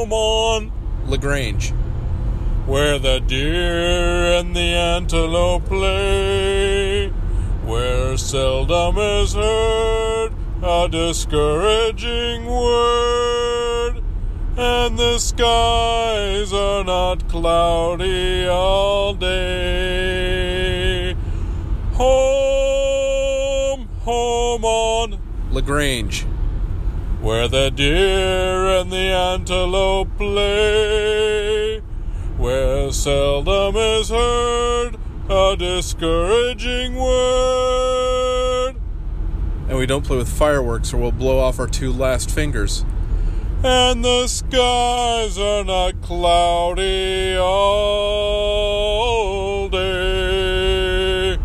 home on LaGrange. where the deer and the antelope play, where seldom is heard a discouraging word, and the skies are not cloudy all day. Home, home on LaGrange. Where the deer and the antelope play, where seldom is heard a discouraging word, And we don't play with fireworks or we'll blow off our two last fingers. and the skies are not cloudy all day.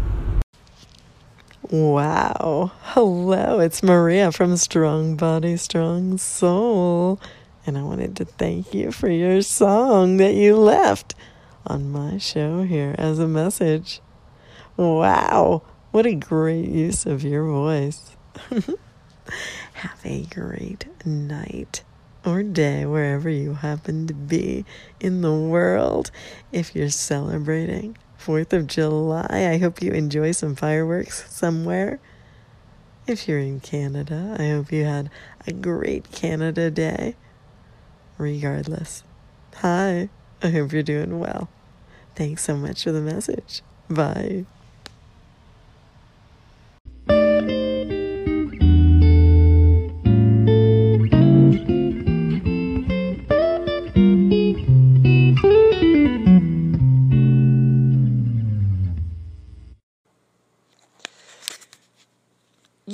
Wow. Hello, it's Maria from Strong Body, Strong Soul. And I wanted to thank you for your song that you left on my show here as a message. Wow. What a great use of your voice. Have a great night or day wherever you happen to be in the world. If you're celebrating 4th of July, I hope you enjoy some fireworks somewhere. If you're in Canada, I hope you had a great Canada Day. Regardless. Hi, I hope you're doing well. Thanks so much for the message. Bye.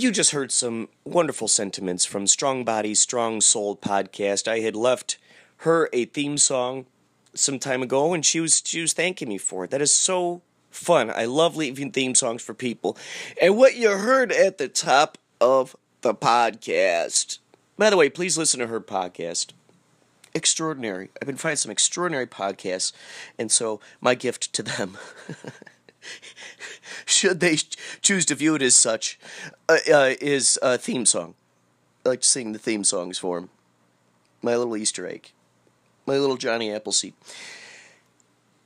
You just heard some wonderful sentiments from Strong Body, Strong Soul podcast. I had left her a theme song some time ago, and she was she was thanking me for it. That is so fun. I love leaving theme songs for people. And what you heard at the top of the podcast. By the way, please listen to her podcast. Extraordinary. I've been finding some extraordinary podcasts, and so my gift to them. should they choose to view it as such, uh, uh, is a theme song. I like to sing the theme songs for him. My little Easter egg. My little Johnny Appleseed.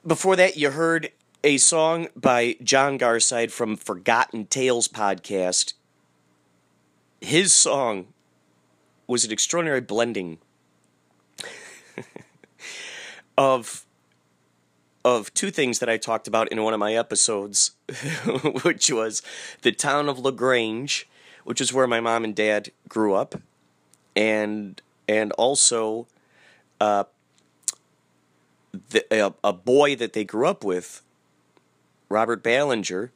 Before that, you heard a song by John Garside from Forgotten Tales podcast. His song was an extraordinary blending of of two things that I talked about in one of my episodes, which was the town of Lagrange, which is where my mom and dad grew up, and and also uh, the, a, a boy that they grew up with, Robert Ballinger.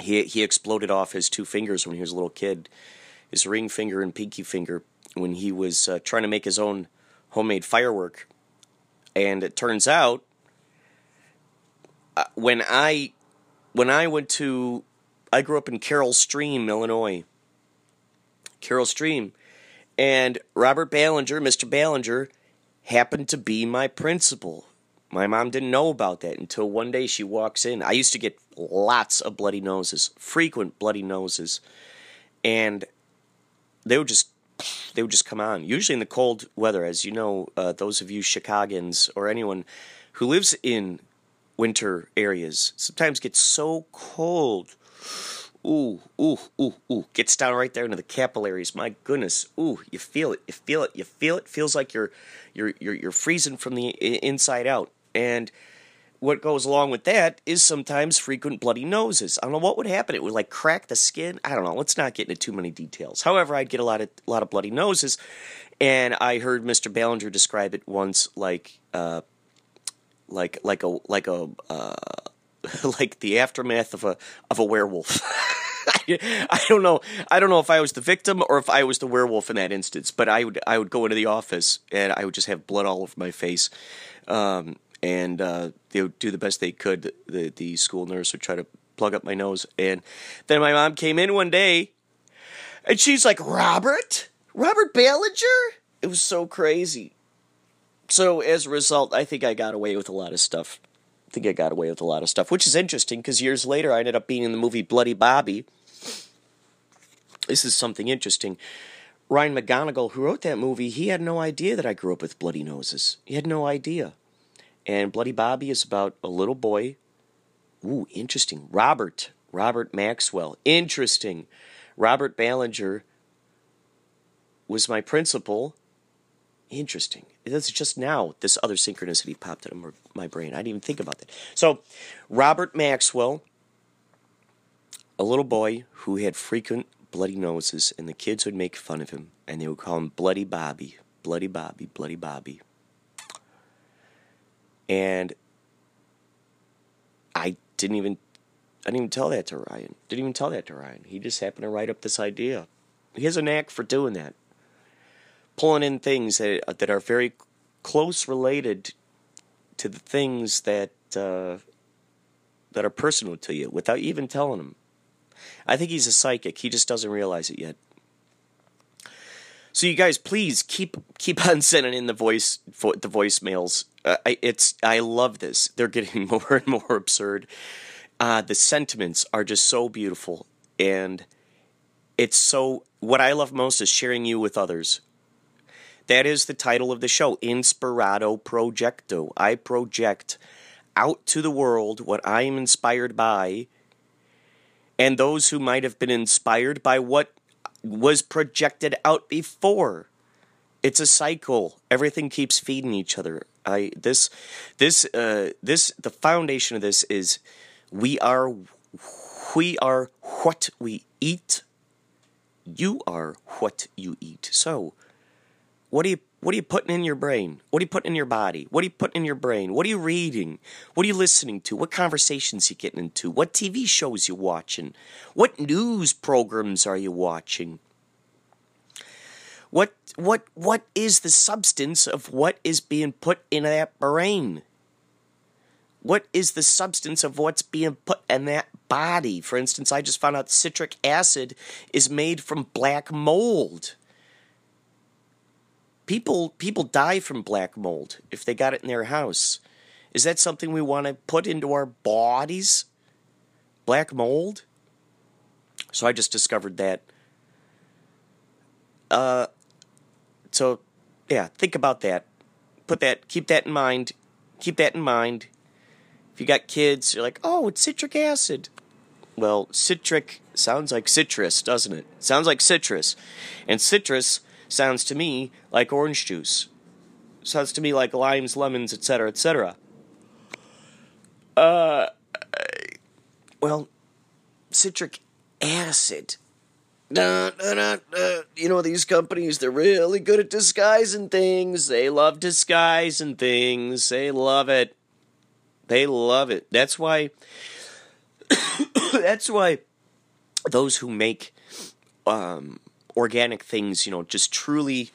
He he exploded off his two fingers when he was a little kid, his ring finger and pinky finger, when he was uh, trying to make his own homemade firework, and it turns out uh, when I when I went to I grew up in Carol Stream, Illinois. Carol Stream. And Robert Ballinger, Mr. Ballinger, happened to be my principal. My mom didn't know about that until one day she walks in. I used to get lots of bloody noses, frequent bloody noses. And they would just they would just come on. Usually in the cold weather, as you know, uh, those of you Chicagoans or anyone who lives in winter areas sometimes get so cold ooh, ooh, ooh, ooh. Gets down right there into the capillaries. My goodness, ooh, you feel it, you feel it, you feel it. Feels like you're, you're, you're, you're freezing from the inside out. And what goes along with that is sometimes frequent bloody noses. I don't know what would happen. It would like crack the skin. I don't know. Let's not get into too many details. However, I'd get a lot of a lot of bloody noses, and I heard Mr. Ballinger describe it once like uh, like like a like a uh, like the aftermath of a of a werewolf. I don't know. I don't know if I was the victim or if I was the werewolf in that instance. But I would I would go into the office and I would just have blood all over my face. Um, and uh, they would do the best they could. The the school nurse would try to plug up my nose, and then my mom came in one day, and she's like, "Robert, Robert Ballinger." It was so crazy. So as a result, I think I got away with a lot of stuff. I think I got away with a lot of stuff, which is interesting because years later I ended up being in the movie Bloody Bobby. This is something interesting. Ryan McGonigal, who wrote that movie, he had no idea that I grew up with bloody noses. He had no idea. And Bloody Bobby is about a little boy. Ooh, interesting. Robert. Robert Maxwell. Interesting. Robert Ballinger was my principal. Interesting. It's just now this other synchronicity popped into my brain. I didn't even think about that. So, Robert Maxwell, a little boy who had frequent bloody noses, and the kids would make fun of him, and they would call him Bloody Bobby. Bloody Bobby, Bloody Bobby. And I didn't even I didn't even tell that to Ryan. Didn't even tell that to Ryan. He just happened to write up this idea. He has a knack for doing that. Pulling in things that that are very close related to the things that uh, that are personal to you without even telling him. I think he's a psychic. He just doesn't realize it yet. So you guys, please keep keep on sending in the voice the voicemails. Uh, I, it's I love this. They're getting more and more absurd. Uh, the sentiments are just so beautiful, and it's so. What I love most is sharing you with others. That is the title of the show, Inspirato Projecto. I project out to the world what I am inspired by, and those who might have been inspired by what was projected out before. It's a cycle. Everything keeps feeding each other. I this this uh this the foundation of this is we are we are what we eat. You are what you eat. So, what are you what are you putting in your brain? What are you putting in your body? What are you putting in your brain? What are you reading? What are you listening to? What conversations are you getting into? What TV shows you watching? What news programs are you watching? What what what is the substance of what is being put in that brain? What is the substance of what's being put in that body? For instance, I just found out citric acid is made from black mold people people die from black mold if they got it in their house. Is that something we want to put into our bodies? Black mold? So I just discovered that. Uh so yeah, think about that. Put that keep that in mind. Keep that in mind. If you got kids, you're like, "Oh, it's citric acid." Well, citric sounds like citrus, doesn't it? Sounds like citrus. And citrus sounds to me like orange juice. Sounds to me like limes, lemons, etc., etc. Uh, well, citric acid. Nah, nah, nah, nah. You know, these companies, they're really good at disguising things. They love disguising things. They love it. They love it. That's why. that's why those who make um, organic things, you know, just truly,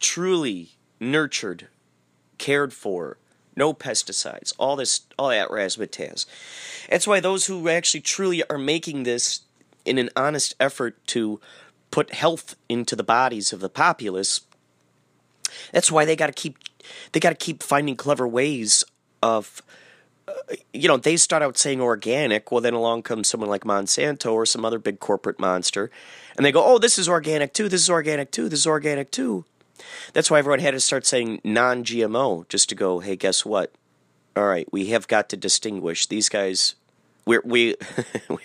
truly nurtured, cared for, no pesticides, all this, all that razzmatazz. That's why those who actually truly are making this in an honest effort to put health into the bodies of the populace, that's why they got to keep, they got to keep finding clever ways of you know, they start out saying organic. Well, then along comes someone like Monsanto or some other big corporate monster, and they go, "Oh, this is organic too. This is organic too. This is organic too." That's why everyone had to start saying non-GMO just to go, "Hey, guess what? All right, we have got to distinguish. These guys we're, we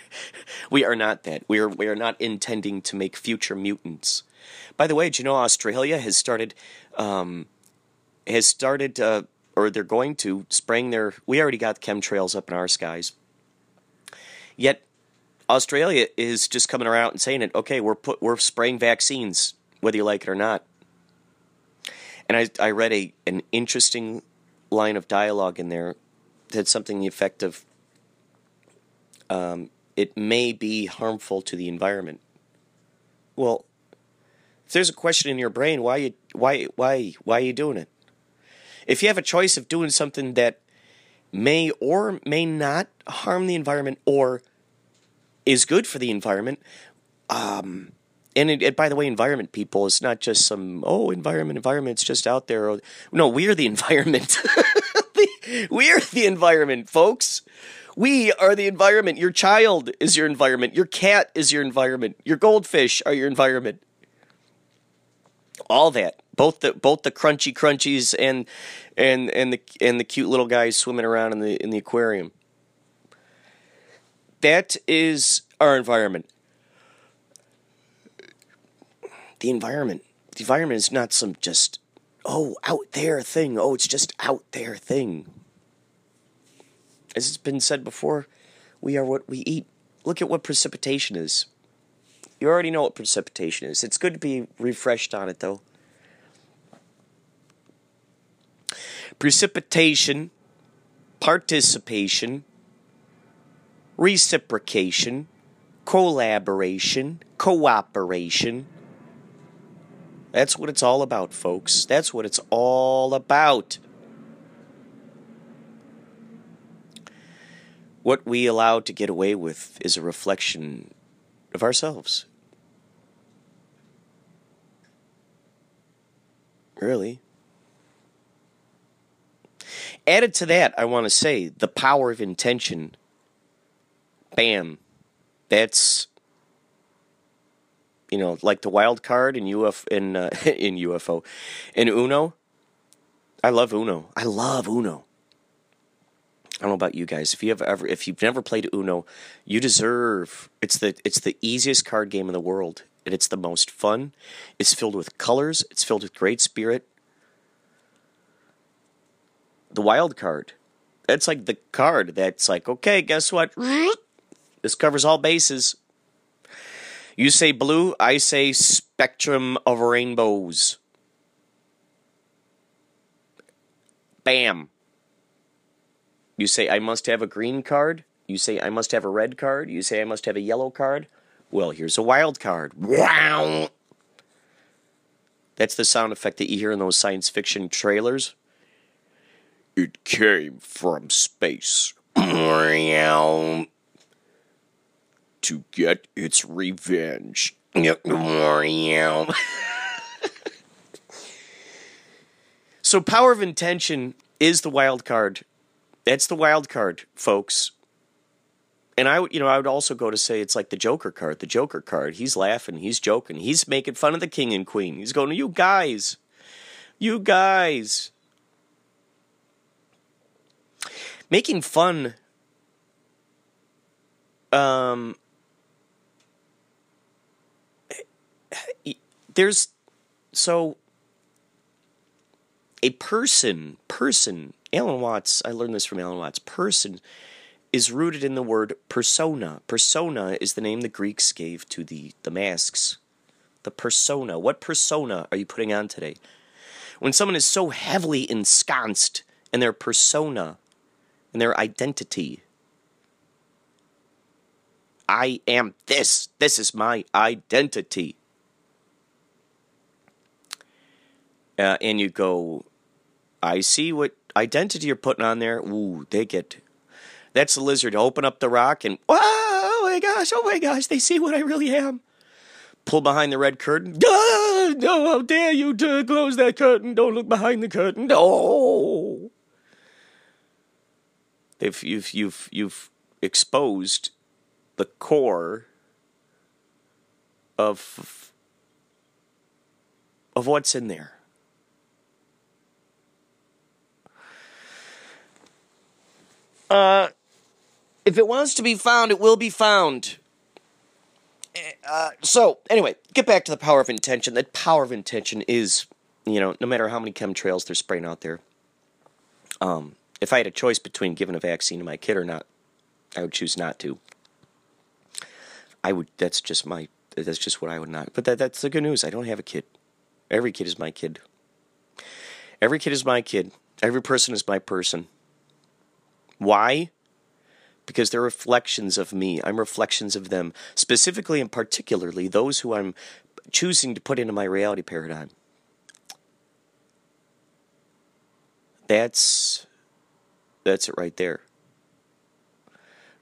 we are not that. We are we are not intending to make future mutants. By the way, do you know Australia has started um, has started uh, or they're going to spraying their. We already got chemtrails up in our skies. Yet Australia is just coming around and saying it. Okay, we're put we're spraying vaccines whether you like it or not. And I I read a an interesting line of dialogue in there that something the effect of um, it may be harmful to the environment. Well, if there's a question in your brain, why you why why why are you doing it? If you have a choice of doing something that may or may not harm the environment or is good for the environment, um, and it, it, by the way, environment people, it's not just some oh environment, environment. It's just out there. No, we are the environment. we are the environment, folks. We are the environment. Your child is your environment. Your cat is your environment. Your goldfish are your environment. All that, both the both the crunchy crunchies and and and the and the cute little guys swimming around in the in the aquarium. That is our environment. The environment. The environment is not some just oh out there thing. Oh, it's just out there thing as it's been said before, we are what we eat. Look at what precipitation is. You already know what precipitation is. It's good to be refreshed on it, though. Precipitation, participation, reciprocation, collaboration, cooperation. That's what it's all about, folks. That's what it's all about. what we allow to get away with is a reflection of ourselves. Really. Added to that, I want to say the power of intention. Bam. That's you know, like the wild card in UF in uh, in UFO in Uno. I love Uno. I love Uno. I don't know about you guys. If you have ever, if you've never played Uno, you deserve. It's the it's the easiest card game in the world, and it's the most fun. It's filled with colors. It's filled with great spirit. The wild card, that's like the card that's like, okay, guess what? This covers all bases. You say blue, I say spectrum of rainbows. Bam. You say, I must have a green card. You say, I must have a red card. You say, I must have a yellow card. Well, here's a wild card. Wow! That's the sound effect that you hear in those science fiction trailers. It came from space. to get its revenge. so, power of intention is the wild card that's the wild card, folks. And I, you know, I would also go to say it's like the Joker card. The Joker card. He's laughing. He's joking. He's making fun of the king and queen. He's going, "You guys, you guys." Making fun. Um. There's so a person person Alan Watts, I learned this from Alan Watts. Person is rooted in the word persona. Persona is the name the Greeks gave to the, the masks. The persona. What persona are you putting on today? When someone is so heavily ensconced in their persona, in their identity, I am this. This is my identity. Uh, and you go, I see what identity you're putting on there, ooh, they get. That's the lizard. Open up the rock and, oh my gosh, oh my gosh, they see what I really am. Pull behind the red curtain. Ah, no, how dare you to close that curtain? Don't look behind the curtain. No. If you've you've you've exposed the core of of what's in there. Uh, if it wants to be found, it will be found. Uh, so, anyway, get back to the power of intention. That power of intention is, you know, no matter how many chemtrails they're spraying out there. Um, if I had a choice between giving a vaccine to my kid or not, I would choose not to. I would. That's just my. That's just what I would not. But that that's the good news. I don't have a kid. Every kid is my kid. Every kid is my kid. Every person is my person. Why? Because they're reflections of me. I'm reflections of them. Specifically and particularly those who I'm choosing to put into my reality paradigm. That's that's it right there.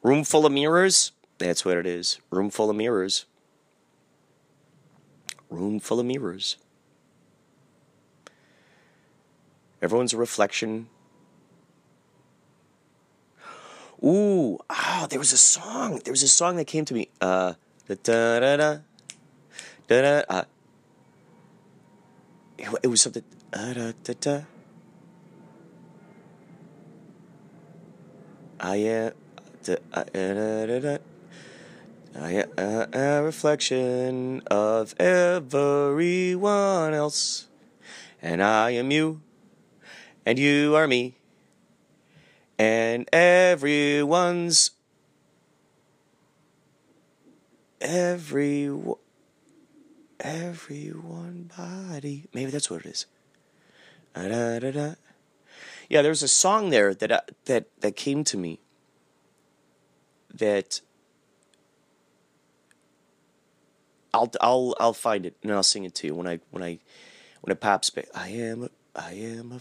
Room full of mirrors? That's what it is. Room full of mirrors. Room full of mirrors. Everyone's a reflection. Ooh, ah, there was a song. There was a song that came to me. Uh, da da da da da da. Uh, it, it was something. Uh, da da da. I uh, uh, uh da. I am a, a reflection of everyone else, and I am you and you are me, and everyone's every everyone body. Maybe that's what it is. Da, da, da, yeah, there's a song there that uh, that that came to me. That I'll I'll I'll find it and I'll sing it to you when I when I when it pops back. I am a, I am a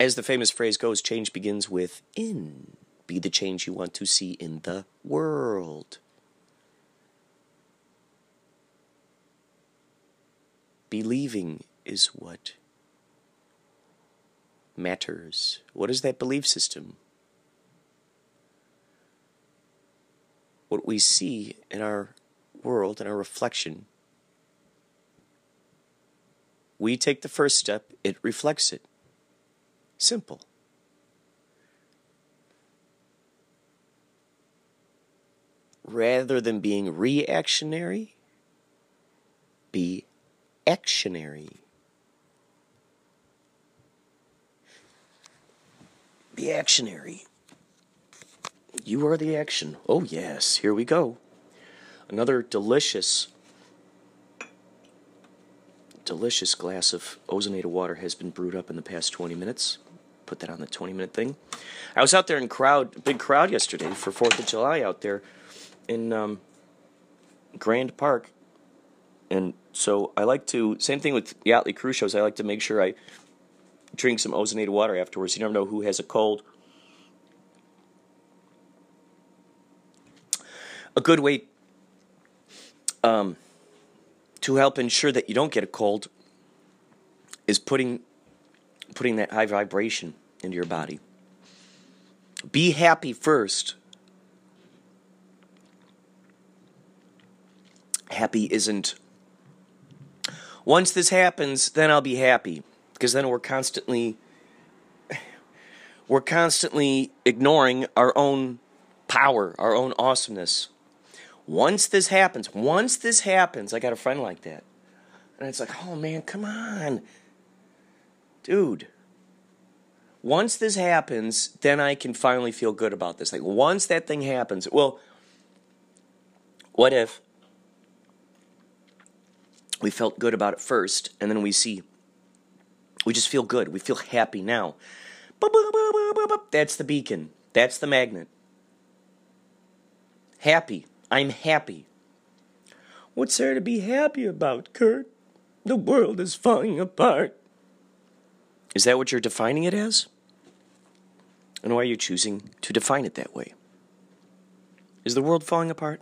as the famous phrase goes, change begins with in. Be the change you want to see in the world. Believing is what matters. What is that belief system? What we see in our world, in our reflection, we take the first step, it reflects it. Simple. Rather than being reactionary, be actionary. Be actionary. You are the action. Oh, yes, here we go. Another delicious, delicious glass of ozonated water has been brewed up in the past 20 minutes. Put that on the 20 minute thing. I was out there in crowd, big crowd yesterday for 4th of July out there in um, Grand Park. And so I like to, same thing with Yachtley Crew shows, I like to make sure I drink some ozonated water afterwards. You never know who has a cold. A good way um, to help ensure that you don't get a cold is putting putting that high vibration into your body. Be happy first. Happy isn't once this happens, then I'll be happy because then we're constantly we're constantly ignoring our own power, our own awesomeness. Once this happens, once this happens, I got a friend like that. And it's like, oh man, come on. Dude. Once this happens, then I can finally feel good about this. Like, once that thing happens, well, what if we felt good about it first, and then we see we just feel good. We feel happy now. That's the beacon. That's the magnet. Happy. I'm happy. What's there to be happy about, Kurt? The world is falling apart. Is that what you're defining it as? And why are you choosing to define it that way? Is the world falling apart?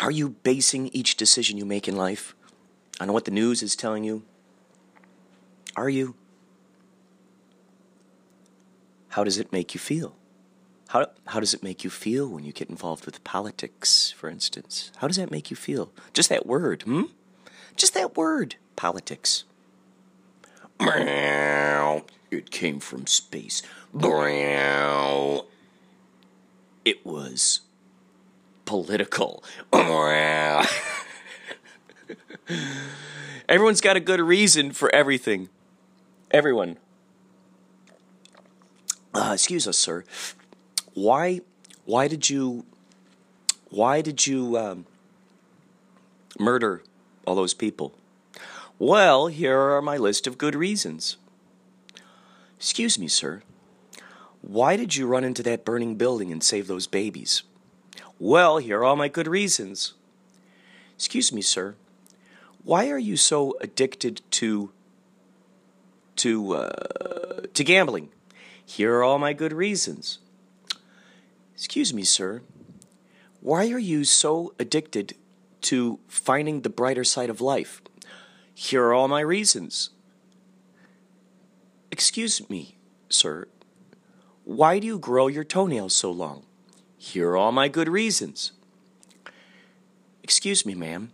Are you basing each decision you make in life on what the news is telling you? Are you? How does it make you feel? How, how does it make you feel when you get involved with politics, for instance? How does that make you feel? Just that word, hmm? Just that word, politics. It came from space. It was political. Everyone's got a good reason for everything. Everyone. Uh, excuse us, sir. Why? Why did you? Why did you um, murder all those people? Well, here are my list of good reasons. Excuse me, sir. Why did you run into that burning building and save those babies? Well, here are all my good reasons. Excuse me, sir. Why are you so addicted to to uh, to gambling? Here are all my good reasons. Excuse me, sir. Why are you so addicted to finding the brighter side of life? Here are all my reasons. Excuse me, sir. Why do you grow your toenails so long? Here are all my good reasons. Excuse me, ma'am.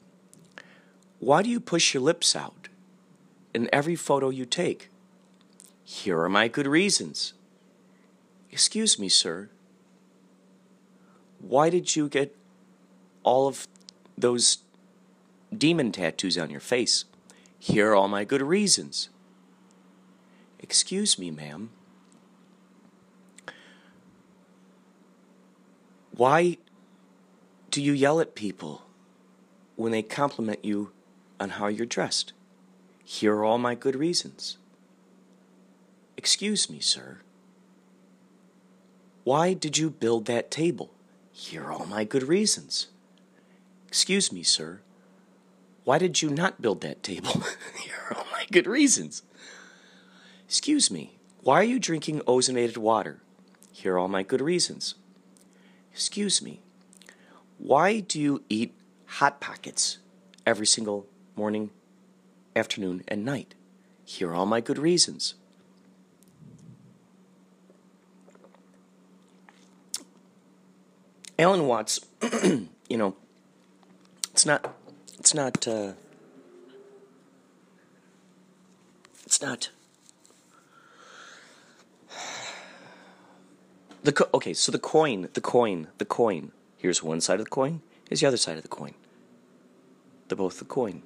Why do you push your lips out in every photo you take? Here are my good reasons. Excuse me, sir. Why did you get all of those demon tattoos on your face? Here are all my good reasons. Excuse me, ma'am. Why do you yell at people when they compliment you on how you're dressed? Here are all my good reasons. Excuse me, sir. Why did you build that table? Here are all my good reasons. Excuse me, sir. Why did you not build that table? Here are all my good reasons. Excuse me. Why are you drinking ozonated water? Here are all my good reasons. Excuse me. Why do you eat Hot Pockets every single morning, afternoon, and night? Here are all my good reasons. Alan Watts, you know, it's not, it's not, uh, it's not. The co- okay, so the coin, the coin, the coin. Here's one side of the coin. Here's the other side of the coin. They're both the coin.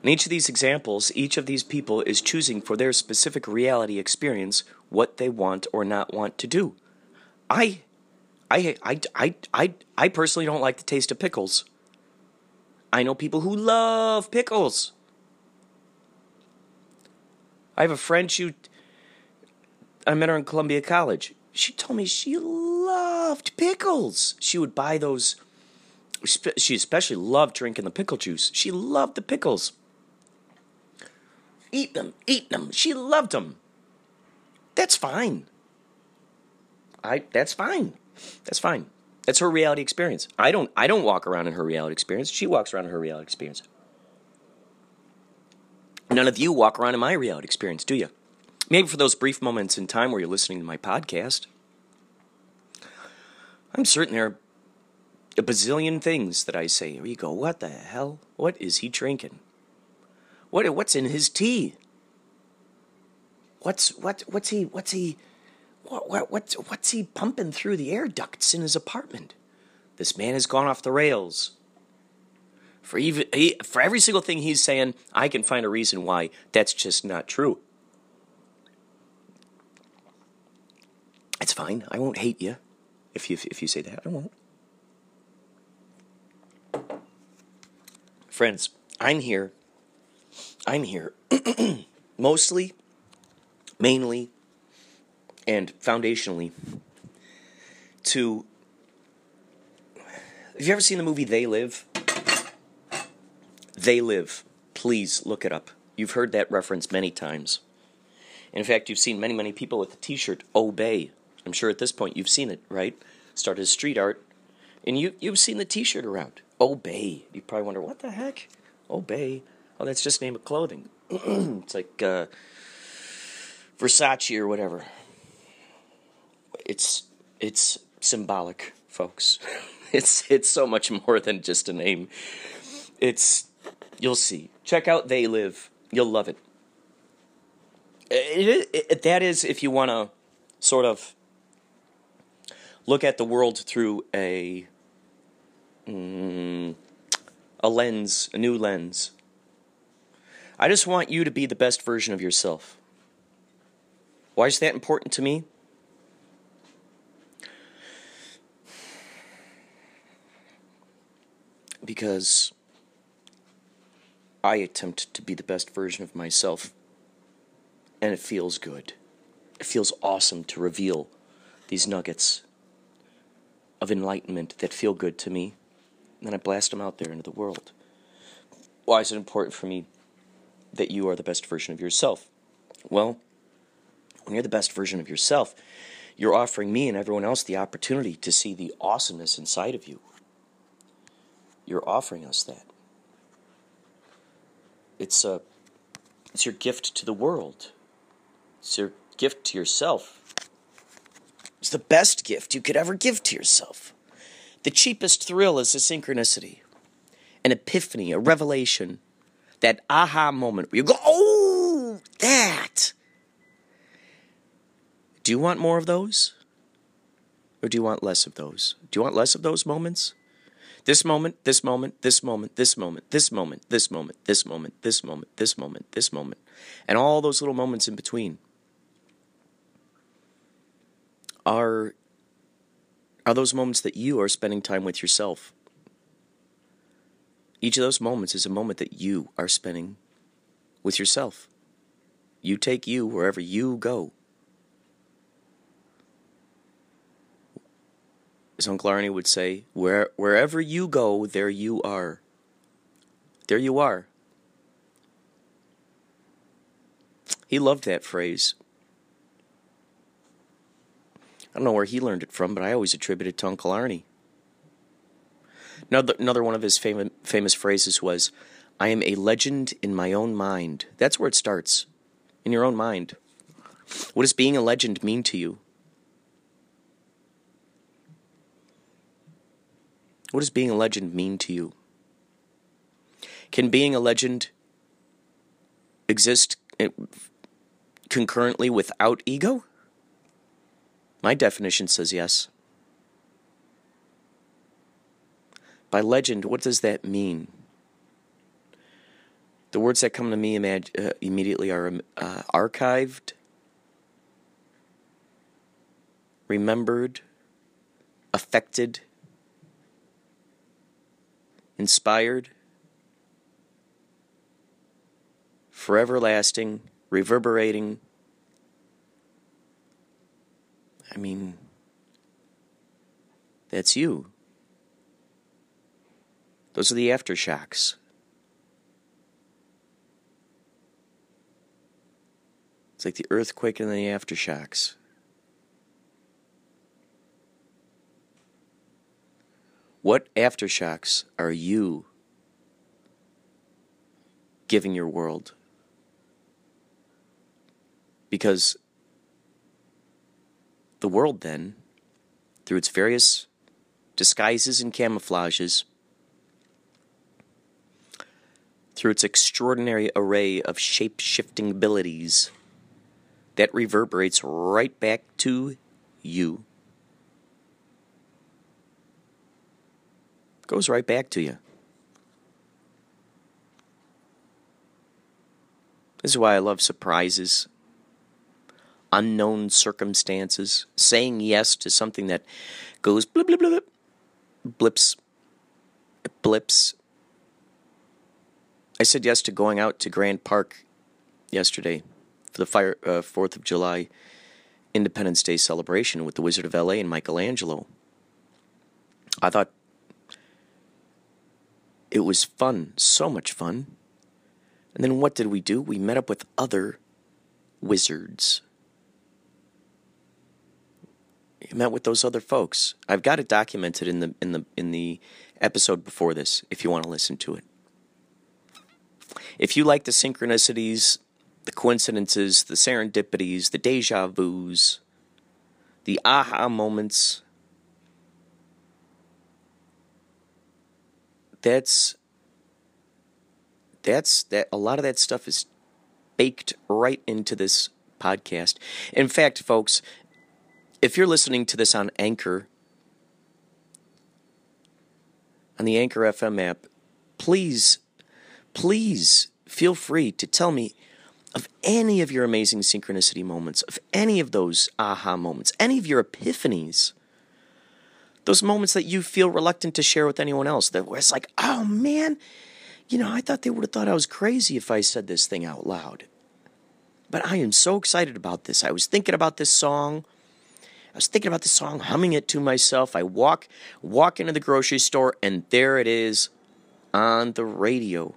In each of these examples, each of these people is choosing for their specific reality experience what they want or not want to do. I I, I, I, I, I personally don't like the taste of pickles. I know people who love pickles. I have a friend, she, I met her in Columbia College. She told me she loved pickles. She would buy those, she especially loved drinking the pickle juice. She loved the pickles. Eat them, eat them. She loved them. That's fine. I, that's fine. That's fine. That's her reality experience. I don't I don't walk around in her reality experience. She walks around in her reality experience. None of you walk around in my reality experience, do you? Maybe for those brief moments in time where you're listening to my podcast. I'm certain there are a bazillion things that I say where you go, what the hell? What is he drinking? What what's in his tea? What's what what's he what's he what, what, what's, what's he pumping through the air ducts in his apartment? This man has gone off the rails. For, even, he, for every single thing he's saying, I can find a reason why that's just not true. It's fine. I won't hate you if you, if you say that. I won't. Friends, I'm here. I'm here mostly, mainly, and foundationally to have you ever seen the movie They Live? They Live. Please look it up. You've heard that reference many times. In fact, you've seen many, many people with the t shirt Obey. I'm sure at this point you've seen it, right? Started as street art. And you, you've seen the t shirt around. Obey. You probably wonder, what the heck? Obey. Oh, that's just name of clothing. it's like uh, Versace or whatever. It's it's symbolic, folks. It's it's so much more than just a name. It's you'll see. Check out They Live. You'll love it. It, it, it that is if you want to sort of look at the world through a mm, a lens, a new lens. I just want you to be the best version of yourself. Why is that important to me? Because I attempt to be the best version of myself, and it feels good. It feels awesome to reveal these nuggets of enlightenment that feel good to me, and then I blast them out there into the world. Why is it important for me that you are the best version of yourself? Well, when you're the best version of yourself, you're offering me and everyone else the opportunity to see the awesomeness inside of you. You're offering us that. It's a it's your gift to the world. It's your gift to yourself. It's the best gift you could ever give to yourself. The cheapest thrill is a synchronicity, an epiphany, a revelation, that aha moment where you go, oh, that. Do you want more of those? Or do you want less of those? Do you want less of those moments? This moment, this moment, this moment, this moment, this moment, this moment, this moment, this moment, this moment, this moment, and all those little moments in between are are those moments that you are spending time with yourself. Each of those moments is a moment that you are spending with yourself. You take you wherever you go. Arnie would say, Where, wherever you go, there you are. There you are. He loved that phrase. I don't know where he learned it from, but I always attribute it to Uncle Arnie. Another, another one of his famous, famous phrases was, I am a legend in my own mind. That's where it starts, in your own mind. What does being a legend mean to you? What does being a legend mean to you? Can being a legend exist eh, concurrently without ego? My definition says yes. By legend, what does that mean? The words that come to me uh, immediately are uh, archived, remembered, affected, inspired, forever lasting, reverberating. I mean, that's you. Those are the aftershocks. It's like the earthquake and the aftershocks. What aftershocks are you giving your world? Because the world, then, through its various disguises and camouflages, through its extraordinary array of shape shifting abilities, that reverberates right back to you. Goes right back to you. This is why I love surprises, unknown circumstances, saying yes to something that goes blip, blip, blip, blips, blips. I said yes to going out to Grand Park yesterday for the fire, uh, 4th of July Independence Day celebration with the Wizard of LA and Michelangelo. I thought it was fun, so much fun. And then what did we do? We met up with other wizards. We met with those other folks. I've got it documented in the in the in the episode before this if you want to listen to it. If you like the synchronicities, the coincidences, the serendipities, the deja vus, the aha moments. That's that's that a lot of that stuff is baked right into this podcast. In fact, folks, if you're listening to this on Anchor, on the Anchor FM app, please, please feel free to tell me of any of your amazing synchronicity moments, of any of those aha moments, any of your epiphanies. Those moments that you feel reluctant to share with anyone else, that it's like, oh man, you know, I thought they would have thought I was crazy if I said this thing out loud. But I am so excited about this. I was thinking about this song. I was thinking about this song, humming it to myself. I walk walk into the grocery store and there it is on the radio.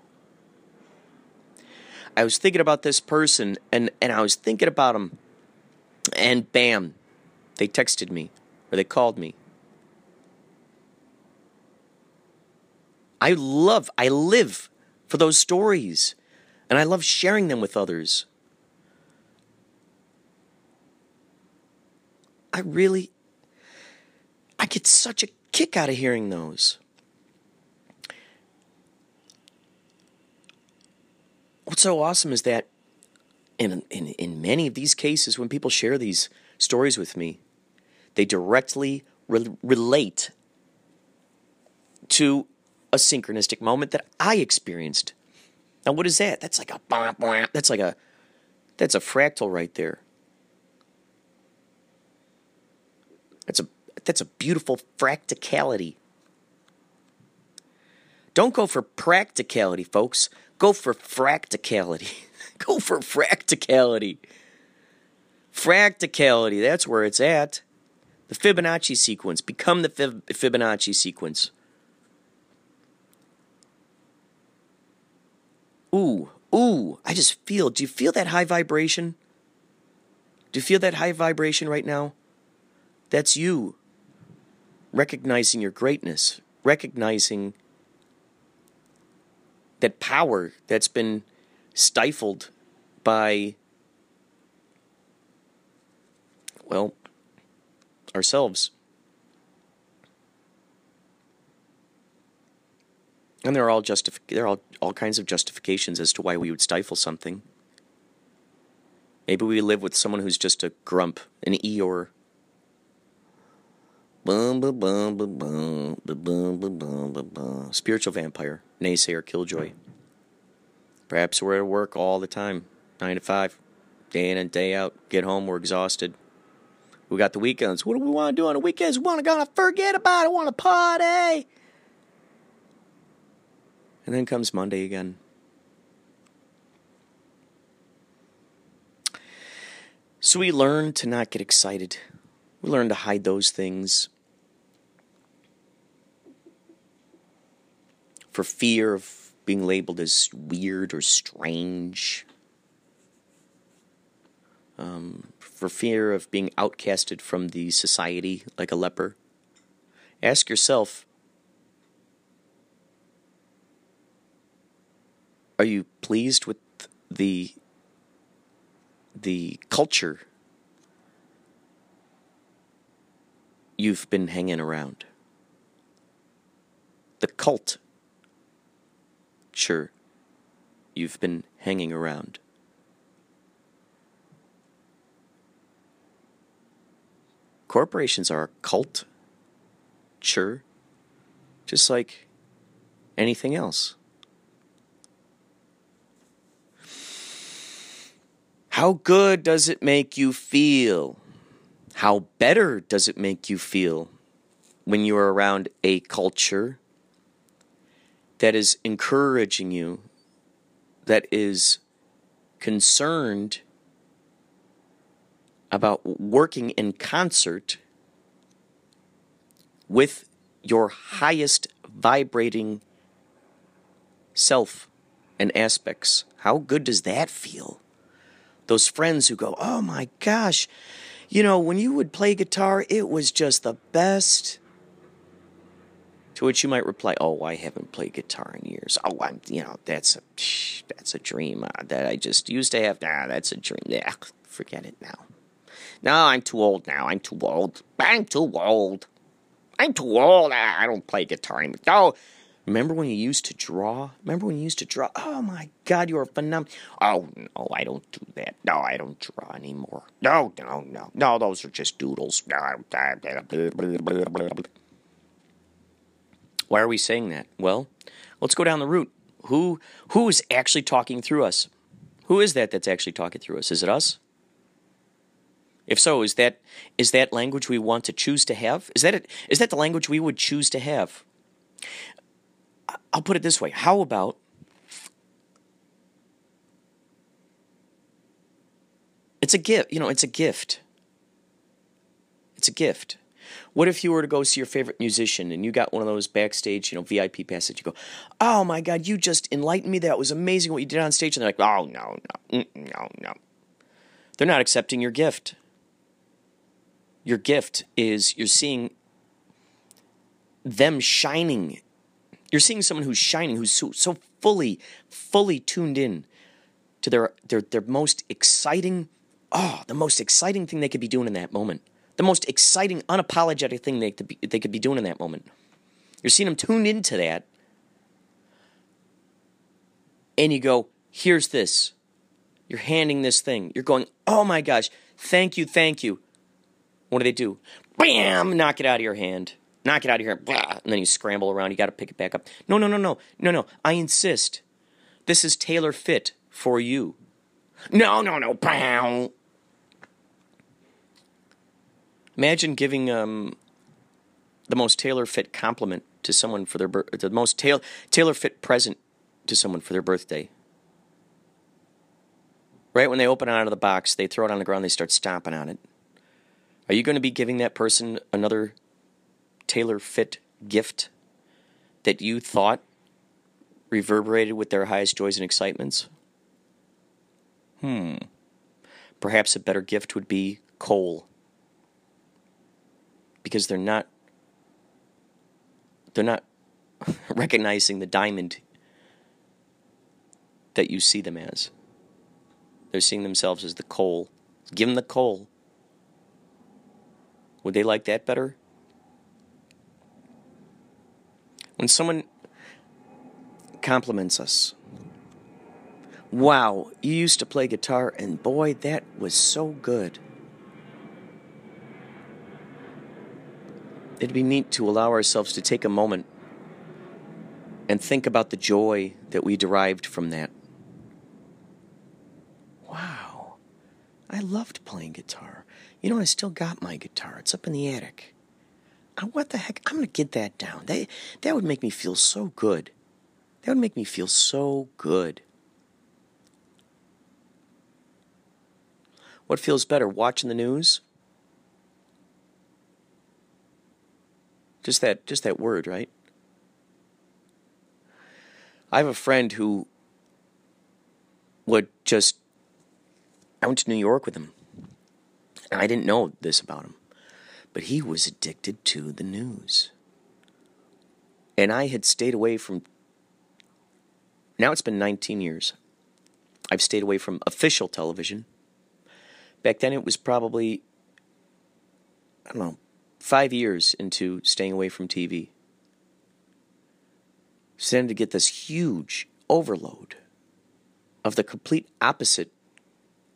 I was thinking about this person and, and I was thinking about them and bam, they texted me or they called me. I love, I live for those stories and I love sharing them with others. I really, I get such a kick out of hearing those. What's so awesome is that in, in, in many of these cases, when people share these stories with me, they directly re- relate to a synchronistic moment that I experienced. Now, what is that? That's like a that's like a that's a fractal right there. That's a that's a beautiful fractality. Don't go for practicality, folks. Go for fractality. go for fractality. Fractality, that's where it's at. The Fibonacci sequence. Become the Fibonacci sequence. Ooh, ooh, I just feel. Do you feel that high vibration? Do you feel that high vibration right now? That's you recognizing your greatness, recognizing that power that's been stifled by, well, ourselves. And there are all justif- there are all, all kinds of justifications as to why we would stifle something. Maybe we live with someone who's just a grump, an Eeyore. Spiritual vampire, naysayer, killjoy. Perhaps we're at work all the time, nine to five, day in and day out. Get home, we're exhausted. We got the weekends. What do we want to do on the weekends? We want to go and forget about it. Want to party? And then comes Monday again. So we learn to not get excited. We learn to hide those things for fear of being labeled as weird or strange, um, for fear of being outcasted from the society like a leper. Ask yourself Are you pleased with the the culture you've been hanging around? The cult sure you've been hanging around. Corporations are a cult, sure, just like anything else. How good does it make you feel? How better does it make you feel when you are around a culture that is encouraging you, that is concerned about working in concert with your highest vibrating self and aspects. How good does that feel? Those friends who go, Oh my gosh, you know, when you would play guitar, it was just the best. To which you might reply, "Oh, I haven't played guitar in years. Oh, I'm, you know, that's a, that's a dream uh, that I just used to have. Nah, that's a dream. Yeah, forget it now. No, I'm too old now. I'm too old. I'm too old. I'm too old. I don't play guitar anymore. No. Remember when you used to draw? Remember when you used to draw? Oh my God, you were phenomenal. Oh no, I don't do that. No, I don't draw anymore. No, no, no, no. Those are just doodles. Why are we saying that? Well, let's go down the route. Who who is actually talking through us? Who is that that's actually talking through us? Is it us? If so, is that is that language we want to choose to have? Is that it, is that the language we would choose to have? I'll put it this way. How about It's a gift, you know, it's a gift. It's a gift. What if you were to go see your favorite musician and you got one of those backstage, you know, VIP passes? You go, oh my God, you just enlightened me. That was amazing what you did on stage. And they're like, oh, no, no, mm, no, no. They're not accepting your gift. Your gift is you're seeing them shining. You're seeing someone who's shining, who's so, so fully, fully tuned in to their, their, their most exciting, oh, the most exciting thing they could be doing in that moment the most exciting, unapologetic thing they could be, they could be doing in that moment. You're seeing them tuned into that, and you go, "Here's this." You're handing this thing. You're going, "Oh my gosh, thank you, thank you." What do they do? Bam! Knock it out of your hand. Knock it out of here. Blah, and then you scramble around. You got to pick it back up. No, no, no, no, no, no. I insist. This is tailor fit for you. No, no, no. Bam. Imagine giving um, the most tailor fit compliment to someone for their bir- the most tail- tailor fit present to someone for their birthday. Right when they open it out of the box, they throw it on the ground, they start stomping on it. Are you going to be giving that person another tailor fit gift that you thought reverberated with their highest joys and excitements? Hmm. Perhaps a better gift would be coal because they're not they're not recognizing the diamond that you see them as. They're seeing themselves as the coal. Give them the coal. Would they like that better? When someone compliments us, wow, you used to play guitar, and boy, that was so good. it'd be neat to allow ourselves to take a moment and think about the joy that we derived from that. Wow, I loved playing guitar. You know, I still got my guitar. It's up in the attic. What the heck? I'm going to get that down. That, that would make me feel so good. That would make me feel so good. What feels better, watching the news Just that just that word, right? I have a friend who would just I went to New York with him. And I didn't know this about him. But he was addicted to the news. And I had stayed away from now it's been 19 years. I've stayed away from official television. Back then it was probably I don't know, five years into staying away from TV. Started to get this huge overload of the complete opposite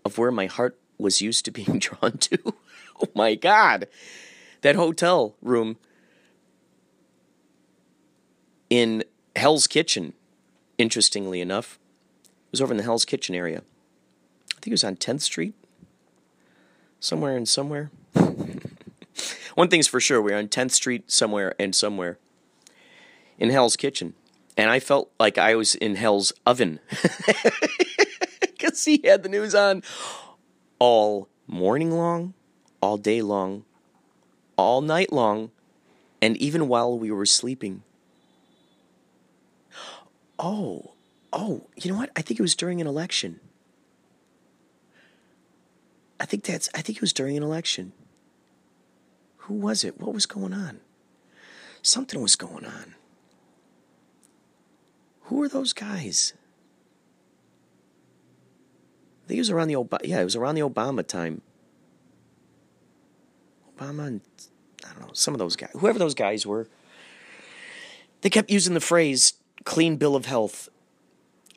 of where my heart was used to being drawn to. oh my God. That hotel room in Hell's Kitchen, interestingly enough, was over in the Hell's Kitchen area. I think it was on 10th Street, somewhere and somewhere. One thing's for sure, we are on 10th Street somewhere and somewhere in Hell's Kitchen. And I felt like I was in Hell's Oven because he had the news on all morning long, all day long, all night long, and even while we were sleeping. Oh, oh, you know what? I think it was during an election. I think that's, I think it was during an election. Who was it? What was going on? Something was going on. Who were those guys? I think it was around the Obama. Yeah, it was around the Obama time. Obama and I don't know, some of those guys, whoever those guys were, they kept using the phrase clean bill of health.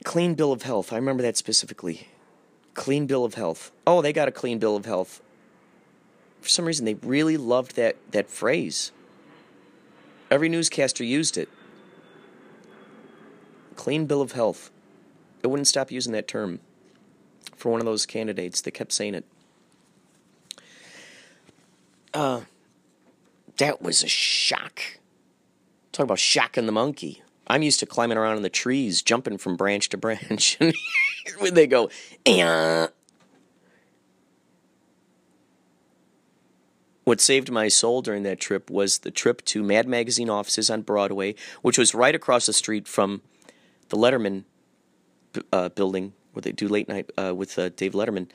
Clean bill of health. I remember that specifically. Clean bill of health. Oh, they got a clean bill of health. For some reason, they really loved that, that phrase. Every newscaster used it. Clean bill of health. It wouldn't stop using that term for one of those candidates that kept saying it. Uh, that was a shock. Talk about shocking the monkey. I'm used to climbing around in the trees, jumping from branch to branch. And when they go, eh. What saved my soul during that trip was the trip to Mad Magazine offices on Broadway, which was right across the street from the Letterman uh, building where they do late night uh, with uh, Dave Letterman.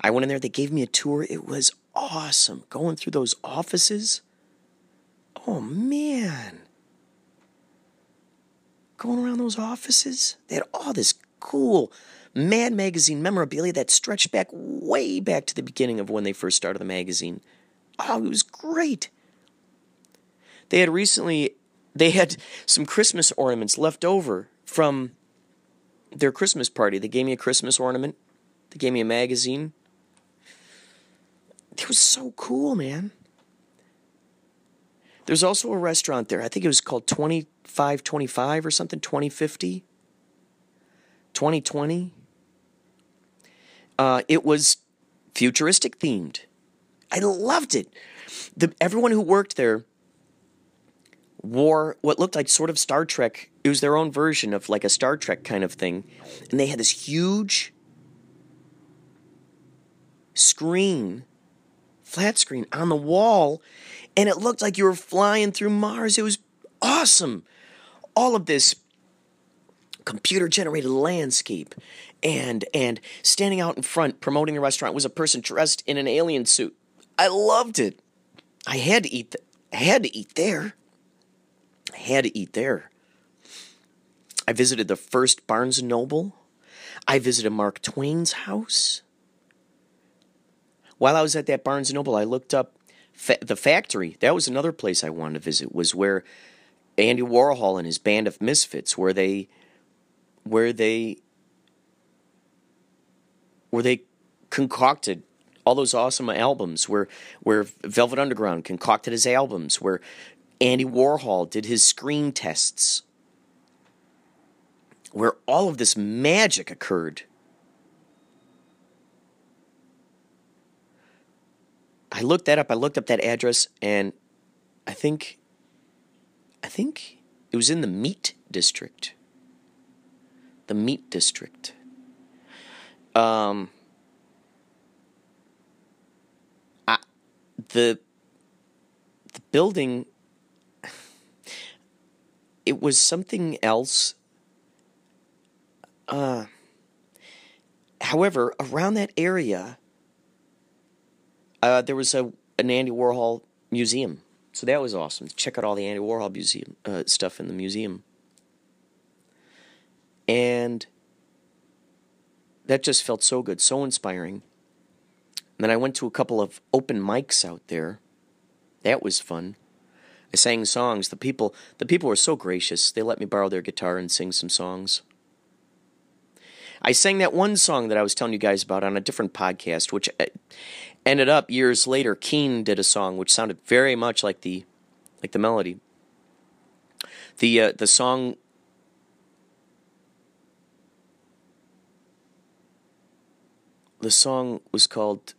I went in there. They gave me a tour. It was awesome. Going through those offices. Oh man. Going around those offices. They had all this cool Mad Magazine memorabilia that stretched back way back to the beginning of when they first started the magazine. Oh, it was great. They had recently they had some Christmas ornaments left over from their Christmas party. They gave me a Christmas ornament. They gave me a magazine. It was so cool, man. There's also a restaurant there. I think it was called 2525 or something, 2050, 2020. Uh, it was futuristic themed. I loved it. The, everyone who worked there wore what looked like sort of Star Trek. It was their own version of like a Star Trek kind of thing. And they had this huge screen, flat screen on the wall, and it looked like you were flying through Mars. It was awesome. All of this computer generated landscape and and standing out in front promoting the restaurant was a person dressed in an alien suit. I loved it. I had to eat th- I had to eat there. I had to eat there. I visited the first Barnes and Noble. I visited Mark Twain's house. While I was at that Barnes Noble, I looked up fa- the factory. That was another place I wanted to visit. Was where Andy Warhol and his band of misfits, where they, where they, where they concocted all those awesome albums. Where where Velvet Underground concocted his albums. Where Andy Warhol did his screen tests. Where all of this magic occurred. I looked that up. I looked up that address, and I think, I think it was in the Meat District. The Meat District. Um, the the building. It was something else. Uh, however, around that area uh, there was a an Andy Warhol museum, so that was awesome. Check out all the Andy Warhol museum uh, stuff in the museum, and that just felt so good, so inspiring. And then I went to a couple of open mics out there. That was fun. I sang songs. The people, the people were so gracious. They let me borrow their guitar and sing some songs. I sang that one song that I was telling you guys about on a different podcast, which uh, ended up years later. Keane did a song which sounded very much like the like the melody. The uh, the song the song was called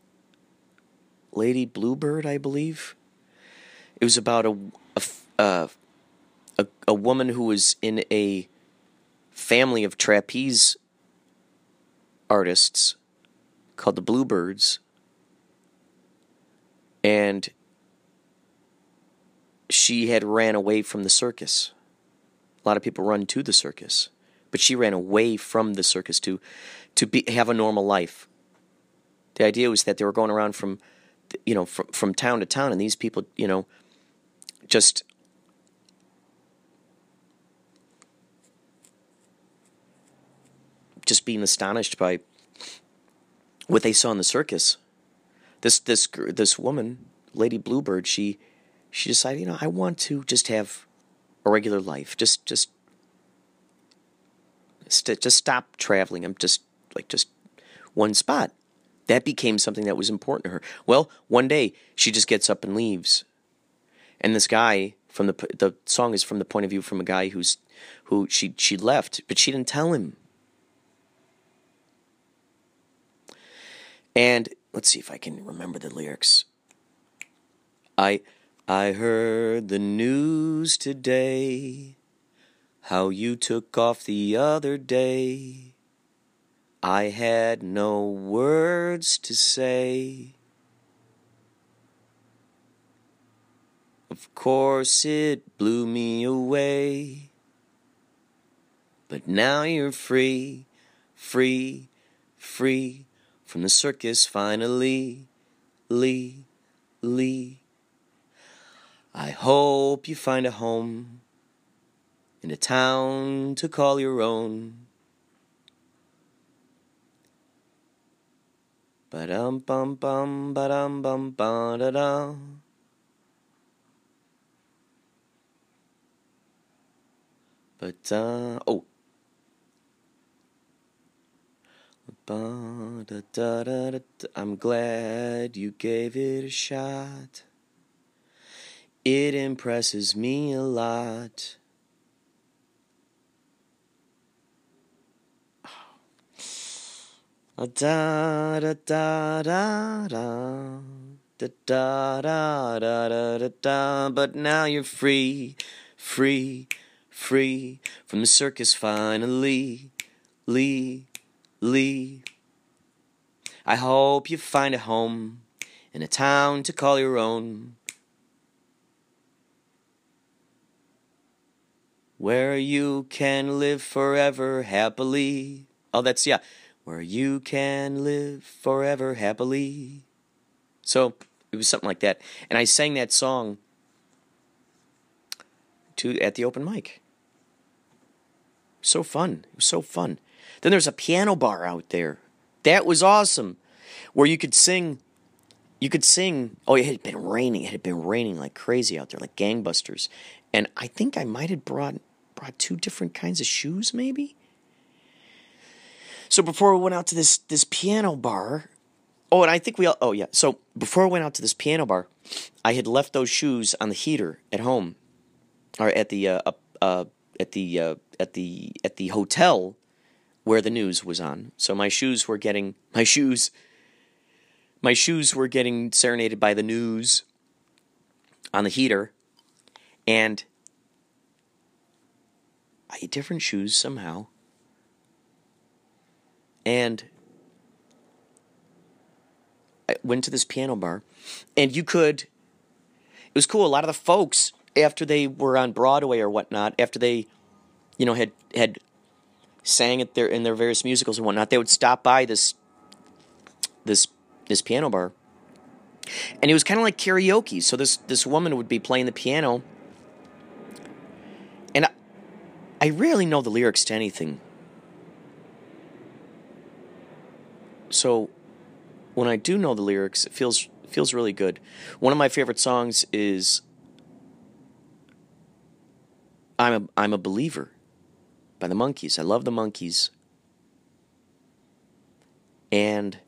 Lady Bluebird, I believe. It was about a a, uh, a, a woman who was in a family of trapeze artists called the Bluebirds. And she had ran away from the circus. A lot of people run to the circus, but she ran away from the circus to to be, have a normal life. The idea was that they were going around from you know from from town to town and these people, you know, just just being astonished by what they saw in the circus. This this this woman, Lady Bluebird, she she decided, you know, I want to just have a regular life. Just just st- just stop traveling. I'm just like just one spot. That became something that was important to her. Well, one day she just gets up and leaves, and this guy from the the song is from the point of view from a guy who's who she she left, but she didn't tell him. And let's see if I can remember the lyrics. I I heard the news today how you took off the other day. I had no words to say. Of course, it blew me away. But now you're free, free, free from the circus finally. Lee, Lee. I hope you find a home in a town to call your own. Ba-dum bum bum ba-dum bum ba da dum. But uh oh. Ba, da, da, da, da, da. I'm glad you gave it a shot. It impresses me a lot. Da da da da da da da da da da da but now you're free, free, free from the circus finally. Lee, Lee. I hope you find a home in a town to call your own. Where you can live forever happily. Oh, that's, yeah. Where you can live forever happily. So it was something like that. And I sang that song to at the open mic. So fun. It was so fun. Then there's a piano bar out there. That was awesome. Where you could sing you could sing oh it had been raining. It had been raining like crazy out there, like gangbusters. And I think I might have brought brought two different kinds of shoes, maybe. So before we went out to this this piano bar, oh, and I think we all oh yeah. So before I went out to this piano bar, I had left those shoes on the heater at home, or at the uh, uh at the uh, at the at the hotel where the news was on. So my shoes were getting my shoes my shoes were getting serenaded by the news on the heater and I had different shoes somehow. And I went to this piano bar and you could it was cool a lot of the folks after they were on Broadway or whatnot after they you know had had sang at their in their various musicals and whatnot, they would stop by this this this piano bar. And it was kind of like karaoke. So this this woman would be playing the piano. And I, I rarely know the lyrics to anything. So when I do know the lyrics, it feels feels really good. One of my favorite songs is I'm a I'm a believer by the Monkees. I love the Monkees. And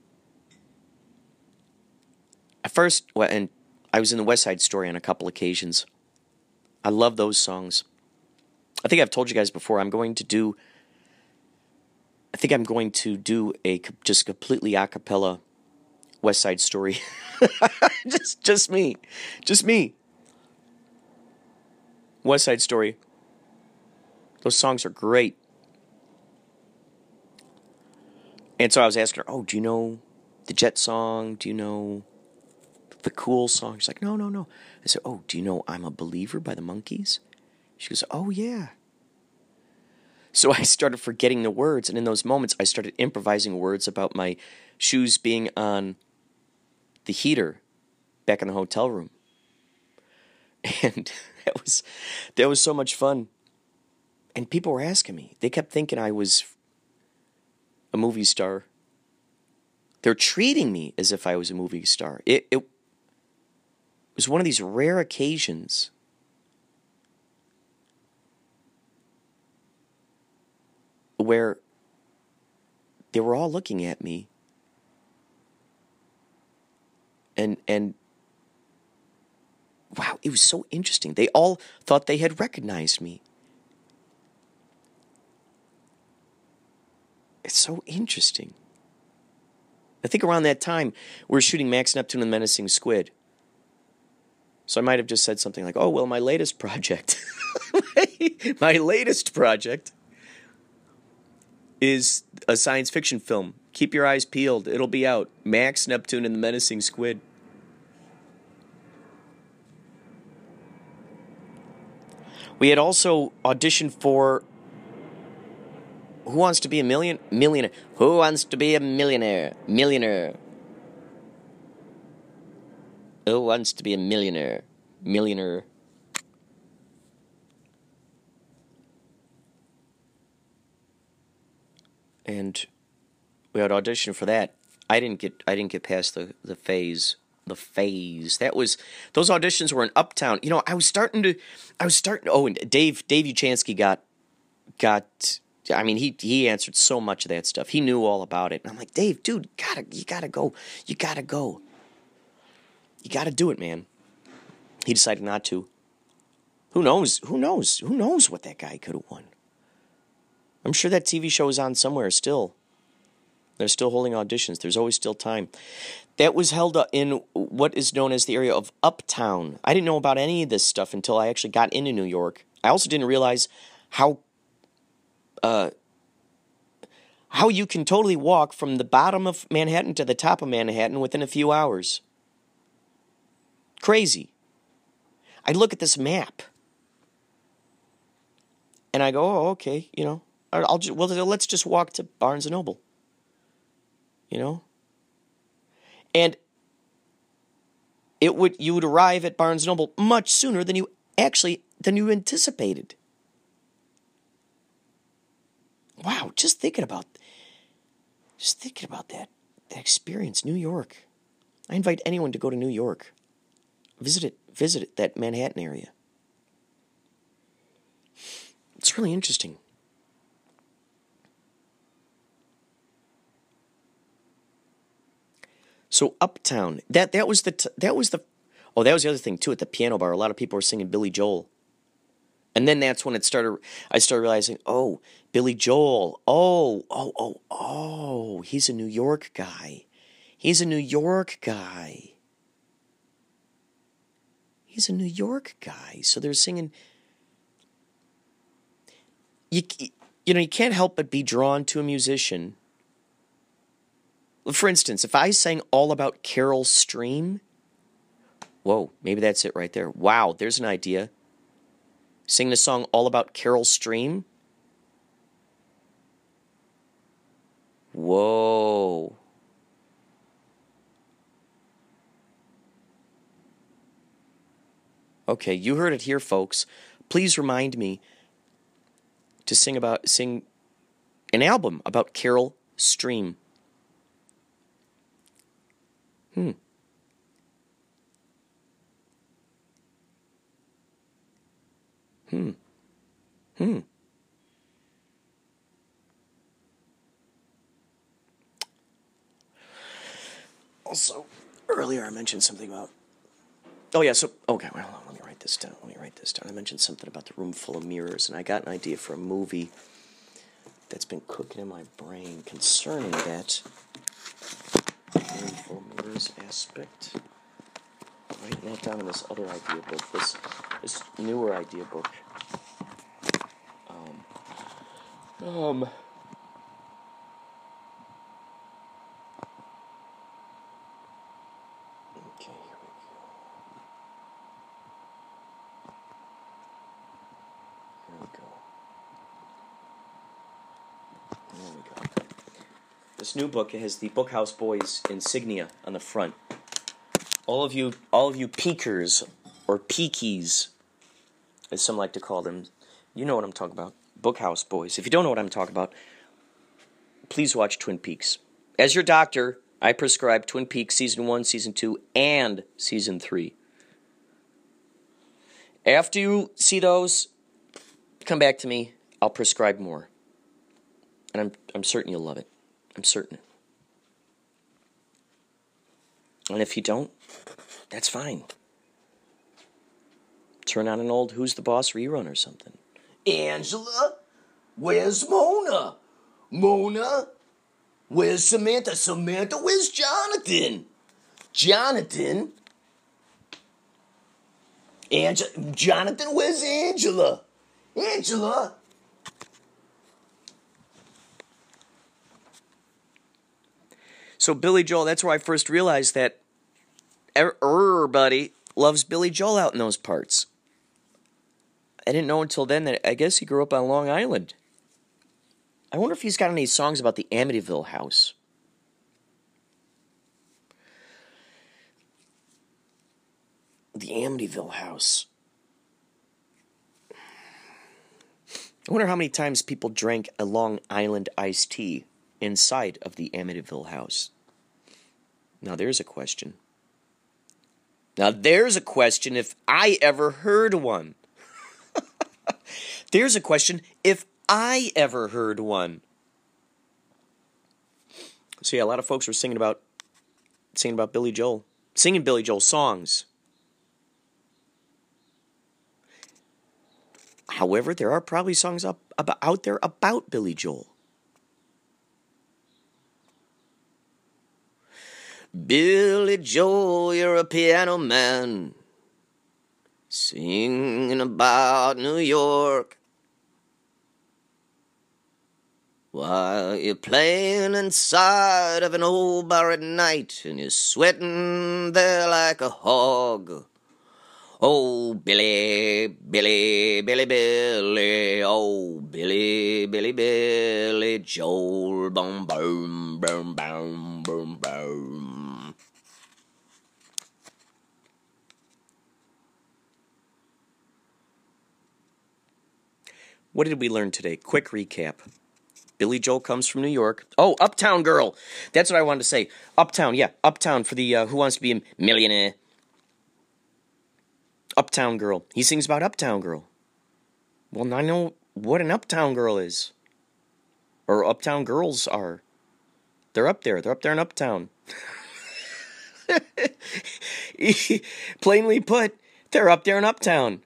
at first, well, and I was in the West Side Story on a couple occasions. I love those songs. I think I've told you guys before. I'm going to do. I think I'm going to do a just completely a cappella West Side Story. just, just me, just me. West Side Story. Those songs are great. And so I was asking her, "Oh, do you know the Jet song? Do you know the Cool song?" She's like, "No, no, no." I said, "Oh, do you know I'm a Believer by the Monkees?" She goes, "Oh yeah." So I started forgetting the words, and in those moments, I started improvising words about my shoes being on the heater back in the hotel room, and that was that was so much fun and people were asking me. They kept thinking I was a movie star. They're treating me as if I was a movie star. It, it was one of these rare occasions where they were all looking at me and and wow it was so interesting they all thought they had recognized me it's so interesting i think around that time we were shooting max neptune and the menacing squid so i might have just said something like oh well my latest project my latest project is a science fiction film. Keep your eyes peeled. It'll be out. Max Neptune and the Menacing Squid. We had also auditioned for Who Wants to Be a Million Millionaire? Who Wants to Be a Millionaire? Millionaire. Who wants to be a millionaire? Millionaire. and we had audition for that. I didn't get I didn't get past the the phase the phase that was those auditions were in Uptown. You know, I was starting to I was starting. Oh, and Dave Dave Uchansky got got. I mean, he he answered so much of that stuff. He knew all about it. And I'm like, Dave, dude, gotta you gotta go. You gotta go. You gotta do it, man. He decided not to. Who knows? Who knows? Who knows what that guy could have won? I'm sure that TV show is on somewhere still. They're still holding auditions. There's always still time. That was held in what is known as the area of Uptown. I didn't know about any of this stuff until I actually got into New York. I also didn't realize how uh, how you can totally walk from the bottom of Manhattan to the top of Manhattan within a few hours. Crazy. I look at this map and I go, oh, okay, you know, I'll just, well, let's just walk to Barnes and Noble. You know? And it would you would arrive at Barnes and Noble much sooner than you actually than you anticipated. Wow, just thinking about just thinking about that that experience, New York. I invite anyone to go to New York. Visit it, visit it, that Manhattan area. It's really interesting. So Uptown, that that was the t- that was the oh that was the other thing too at the piano bar. A lot of people were singing Billy Joel, and then that's when it started. I started realizing, oh, Billy Joel, oh, oh, oh, oh, he's a New York guy. He's a New York guy. He's a New York guy. So they're singing. You you know you can't help but be drawn to a musician for instance, if I sang all about Carol Stream, whoa, maybe that's it right there. Wow, there's an idea. Sing the song all about Carol Stream. Whoa. Okay, you heard it here, folks. Please remind me to sing about sing an album about Carol Stream. Hmm. Hmm. Hmm. Also, earlier I mentioned something about. Oh yeah, so okay, well, let me write this down. Let me write this down. I mentioned something about the room full of mirrors, and I got an idea for a movie that's been cooking in my brain concerning that room full of mirrors aspect. Writing that down in this other idea book, this this newer idea book. Um, um, okay, here we go. Here we go. There we go. This new book has the Bookhouse Boys insignia on the front. All of you, all of you peekers or peakies, as some like to call them, you know what I'm talking about. Bookhouse Boys. If you don't know what I'm talking about, please watch Twin Peaks. As your doctor, I prescribe Twin Peaks season one, season two, and season three. After you see those, come back to me. I'll prescribe more. And I'm, I'm certain you'll love it. I'm certain. And if you don't, that's fine. Turn on an old Who's the Boss rerun or something. Angela, where's Mona? Mona, where's Samantha? Samantha, where's Jonathan? Jonathan? Angela, Jonathan, where's Angela? Angela? So Billy Joel, that's where I first realized that er, everybody loves Billy Joel out in those parts. I didn't know until then that I guess he grew up on Long Island. I wonder if he's got any songs about the Amityville house. The Amityville house. I wonder how many times people drank a Long Island iced tea inside of the Amityville house. Now there's a question. Now there's a question if I ever heard one. there's a question if I ever heard one. So yeah, a lot of folks were singing about singing about Billy Joel, singing Billy Joel songs. However, there are probably songs up, about, out there about Billy Joel. Billy Joel, you're a piano man, singing about New York. While you're playing inside of an old bar at night and you're sweating there like a hog. Oh, Billy, Billy, Billy, Billy, oh, Billy, Billy, Billy, Joel, boom, boom, boom, boom, boom, boom. What did we learn today? Quick recap. Billy Joel comes from New York. Oh, Uptown Girl. That's what I wanted to say. Uptown, yeah, Uptown for the uh, Who Wants to Be a Millionaire. Uptown Girl. He sings about Uptown Girl. Well, I know what an Uptown Girl is. Or Uptown Girls are. They're up there. They're up there in Uptown. Plainly put, they're up there in Uptown.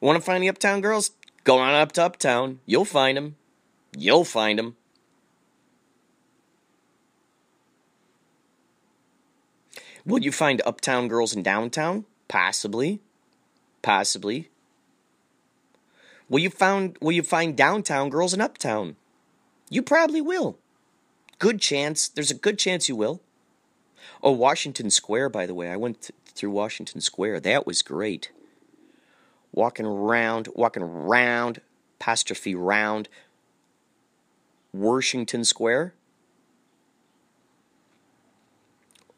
Want to find the Uptown Girls? Go on up to Uptown. You'll find them. You'll find them. Will you find Uptown Girls in downtown? Possibly. Possibly. Will you found will you find downtown girls in uptown? You probably will. Good chance. There's a good chance you will. Oh, Washington Square, by the way. I went th- through Washington Square. That was great. Walking round, walking round, apostrophe round. Washington Square.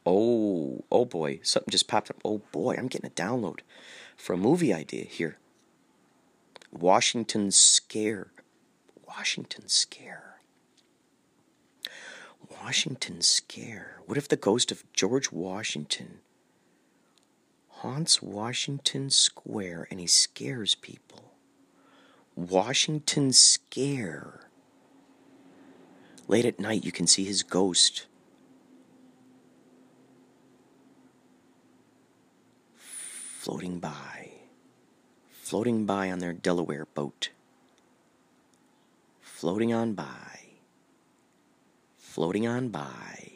Oh, oh boy, something just popped up. Oh boy, I'm getting a download for a movie idea here. Washington Scare. Washington Scare. Washington Scare. What if the ghost of George Washington haunts Washington Square and he scares people? Washington Scare. Late at night, you can see his ghost floating by, floating by on their Delaware boat, floating on by, floating on by.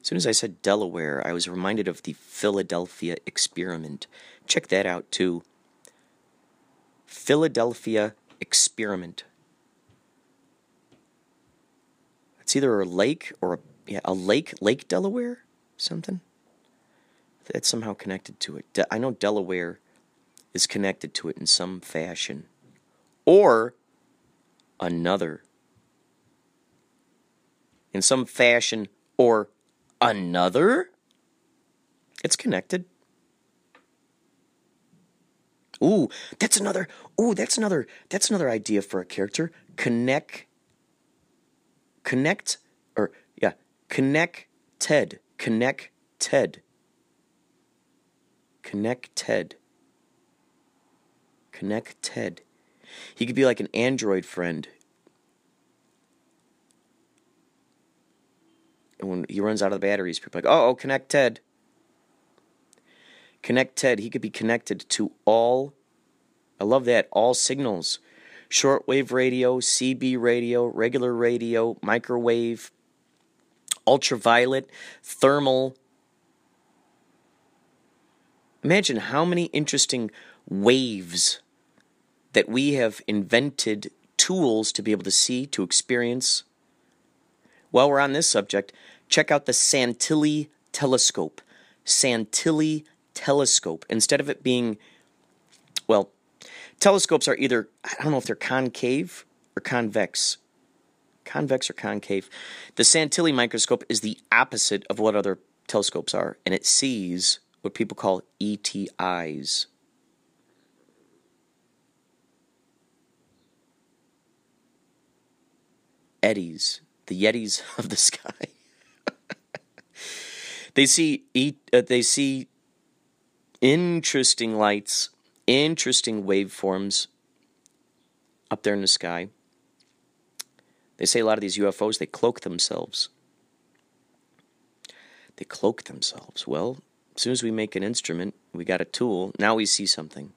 As soon as I said Delaware, I was reminded of the Philadelphia experiment. Check that out too. Philadelphia experiment. It's either a lake or a yeah, a lake, Lake Delaware something that's somehow connected to it. De- I know Delaware is connected to it in some fashion, or another, in some fashion, or another. It's connected. Ooh, that's another. Ooh, that's another. That's another idea for a character. Connect. Connect, or yeah, connect Ted Connect Ted. Connect Ted. Connect Ted. He could be like an Android friend. And when he runs out of the batteries, people are like, oh, oh, connect Ted. Connect Ted. He could be connected to all, I love that, all signals shortwave radio, CB radio, regular radio, microwave, ultraviolet, thermal. Imagine how many interesting waves that we have invented tools to be able to see, to experience. While we're on this subject, check out the Santilli telescope. Santilli telescope. Instead of it being, well, telescopes are either, I don't know if they're concave or convex. Convex or concave. The Santilli microscope is the opposite of what other telescopes are, and it sees what people call ETIs. Eddies, the Yetis of the sky. they see uh, they see interesting lights, interesting waveforms up there in the sky. They say a lot of these UFOs they cloak themselves. They cloak themselves. Well, as soon as we make an instrument, we got a tool. Now we see something.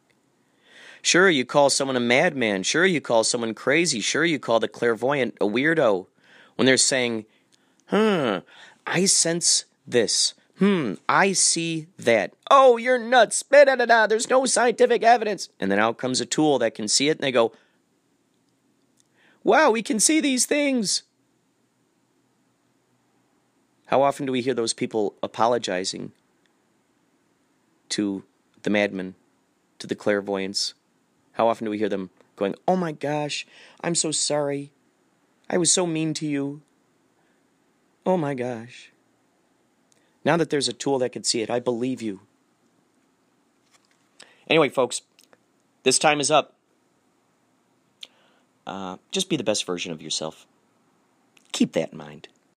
Sure, you call someone a madman. Sure, you call someone crazy. Sure, you call the clairvoyant a weirdo when they're saying, hmm, I sense this. Hmm, I see that. Oh, you're nuts. Da, da, da, There's no scientific evidence. And then out comes a tool that can see it, and they go, wow, we can see these things. How often do we hear those people apologizing to the madmen, to the clairvoyants? How often do we hear them going, Oh my gosh, I'm so sorry. I was so mean to you. Oh my gosh. Now that there's a tool that can see it, I believe you. Anyway, folks, this time is up. Uh, just be the best version of yourself. Keep that in mind.